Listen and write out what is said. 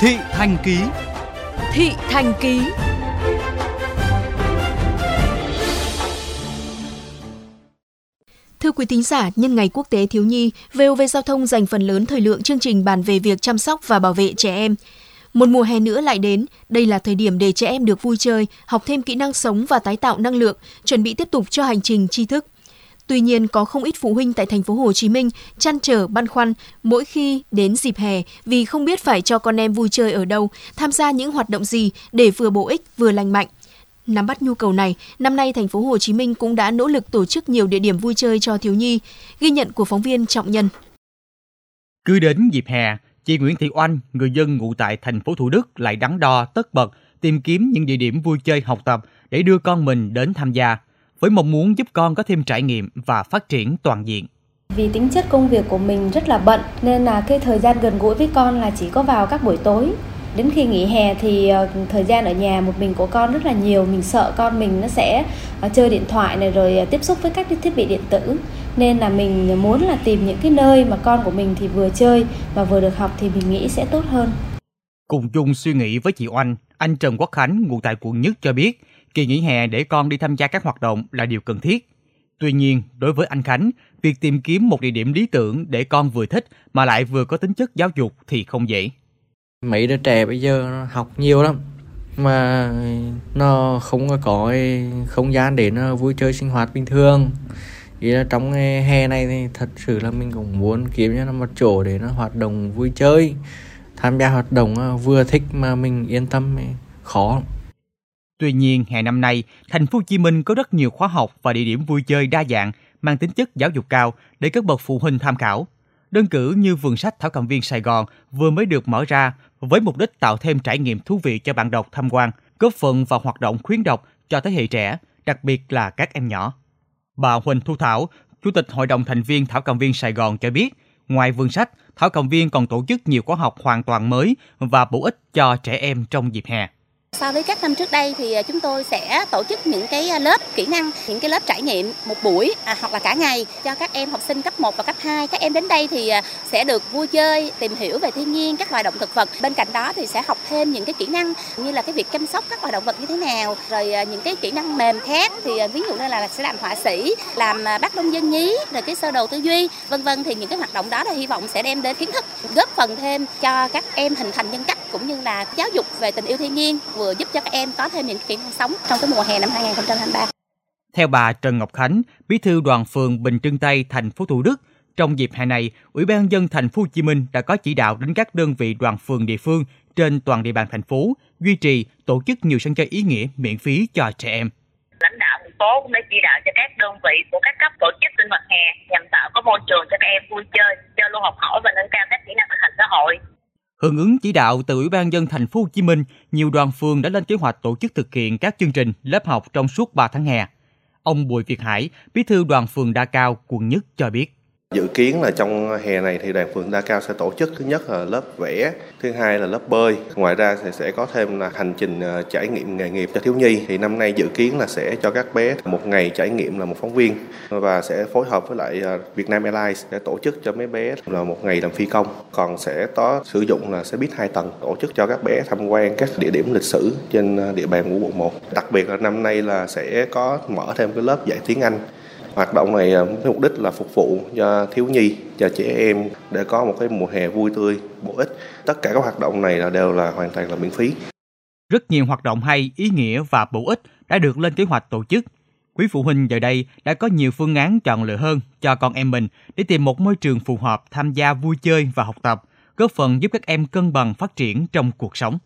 Thị Thành Ký Thị Thành Ký Thưa quý thính giả, nhân ngày quốc tế thiếu nhi, VOV Giao thông dành phần lớn thời lượng chương trình bàn về việc chăm sóc và bảo vệ trẻ em. Một mùa hè nữa lại đến, đây là thời điểm để trẻ em được vui chơi, học thêm kỹ năng sống và tái tạo năng lượng, chuẩn bị tiếp tục cho hành trình tri thức. Tuy nhiên, có không ít phụ huynh tại thành phố Hồ Chí Minh chăn trở băn khoăn mỗi khi đến dịp hè vì không biết phải cho con em vui chơi ở đâu, tham gia những hoạt động gì để vừa bổ ích vừa lành mạnh. Nắm bắt nhu cầu này, năm nay thành phố Hồ Chí Minh cũng đã nỗ lực tổ chức nhiều địa điểm vui chơi cho thiếu nhi, ghi nhận của phóng viên Trọng Nhân. Cứ đến dịp hè, chị Nguyễn Thị Oanh, người dân ngụ tại thành phố Thủ Đức lại đắn đo tất bật tìm kiếm những địa điểm vui chơi học tập để đưa con mình đến tham gia, với mong muốn giúp con có thêm trải nghiệm và phát triển toàn diện. Vì tính chất công việc của mình rất là bận nên là cái thời gian gần gũi với con là chỉ có vào các buổi tối đến khi nghỉ hè thì uh, thời gian ở nhà một mình của con rất là nhiều mình sợ con mình nó sẽ uh, chơi điện thoại này rồi uh, tiếp xúc với các thiết bị điện tử nên là mình muốn là tìm những cái nơi mà con của mình thì vừa chơi mà vừa được học thì mình nghĩ sẽ tốt hơn. Cùng chung suy nghĩ với chị Oanh, anh Trần Quốc Khánh ngụ tại quận Nhất cho biết kỳ nghỉ hè để con đi tham gia các hoạt động là điều cần thiết. Tuy nhiên, đối với anh Khánh, việc tìm kiếm một địa điểm lý tưởng để con vừa thích mà lại vừa có tính chất giáo dục thì không dễ. Mấy đứa trẻ bây giờ nó học nhiều lắm mà nó không có không gian để nó vui chơi sinh hoạt bình thường. Ý là trong hè này thì thật sự là mình cũng muốn kiếm cho nó một chỗ để nó hoạt động vui chơi tham gia hoạt động à, vừa thích mà mình yên tâm khó. Tuy nhiên, hè năm nay, thành phố Hồ Chí Minh có rất nhiều khóa học và địa điểm vui chơi đa dạng mang tính chất giáo dục cao để các bậc phụ huynh tham khảo. Đơn cử như vườn sách Thảo Cầm viên Sài Gòn vừa mới được mở ra với mục đích tạo thêm trải nghiệm thú vị cho bạn đọc tham quan, góp phần vào hoạt động khuyến đọc cho thế hệ trẻ, đặc biệt là các em nhỏ. Bà Huỳnh Thu Thảo, Chủ tịch Hội đồng thành viên Thảo Cầm viên Sài Gòn cho biết, ngoài vườn sách, Thảo Cầm viên còn tổ chức nhiều khóa học hoàn toàn mới và bổ ích cho trẻ em trong dịp hè. So với các năm trước đây thì à, chúng tôi sẽ tổ chức những cái à, lớp kỹ năng, những cái lớp trải nghiệm một buổi à, hoặc là cả ngày cho các em học sinh cấp 1 và cấp 2. Các em đến đây thì à, sẽ được vui chơi, tìm hiểu về thiên nhiên, các loài động thực vật. Bên cạnh đó thì sẽ học thêm những cái kỹ năng như là cái việc chăm sóc các loài động vật như thế nào, rồi những cái kỹ năng mềm khác thì ví dụ như là sẽ làm họa sĩ, làm bác nông dân nhí, rồi cái sơ đồ tư duy, vân vân thì những cái hoạt động đó là hy vọng sẽ đem đến kiến thức, góp phần thêm cho các em hình thành nhân cách cũng như là giáo dục về tình yêu thiên nhiên vừa giúp cho các em có thêm những kỹ năng sống trong cái mùa hè năm 2023. Theo bà Trần Ngọc Khánh, Bí thư đoàn phường Bình Trưng Tây, thành phố Thủ Đức, trong dịp hè này, Ủy ban dân thành phố Hồ Chí Minh đã có chỉ đạo đến các đơn vị đoàn phường địa phương trên toàn địa bàn thành phố duy trì tổ chức nhiều sân chơi ý nghĩa miễn phí cho trẻ em. Lãnh đạo thành phố cũng đã chỉ đạo cho các đơn vị của các cấp tổ chức sinh hoạt hè nhằm tạo có môi trường cho các em vui chơi, giao lưu học hỏi và nâng cao các kỹ năng thực hành xã hội. Hưởng ứng chỉ đạo từ Ủy ban dân thành phố Hồ Chí Minh, nhiều đoàn phường đã lên kế hoạch tổ chức thực hiện các chương trình lớp học trong suốt 3 tháng hè. Ông Bùi Việt Hải, Bí thư đoàn phường Đa Cao, quận Nhất cho biết. Dự kiến là trong hè này thì đoàn phường Đa Cao sẽ tổ chức thứ nhất là lớp vẽ, thứ hai là lớp bơi. Ngoài ra sẽ sẽ có thêm là hành trình ờ, trải nghiệm nghề nghiệp cho thiếu nhi. Thì năm nay dự kiến là sẽ cho các bé một ngày trải nghiệm là một phóng viên và sẽ phối hợp với lại ờ, Vietnam Airlines để tổ chức cho mấy bé là một ngày làm phi công. Còn sẽ có sử dụng là xe buýt hai tầng tổ chức cho các bé tham quan các địa điểm lịch sử trên ờ, địa bàn của quận 1. Đặc biệt là năm nay là sẽ có mở thêm cái lớp dạy tiếng Anh Hoạt động này với mục đích là phục vụ cho thiếu nhi, cho trẻ em để có một cái mùa hè vui tươi, bổ ích. Tất cả các hoạt động này là đều là hoàn toàn là miễn phí. Rất nhiều hoạt động hay, ý nghĩa và bổ ích đã được lên kế hoạch tổ chức. Quý phụ huynh giờ đây đã có nhiều phương án chọn lựa hơn cho con em mình để tìm một môi trường phù hợp tham gia vui chơi và học tập, góp phần giúp các em cân bằng phát triển trong cuộc sống.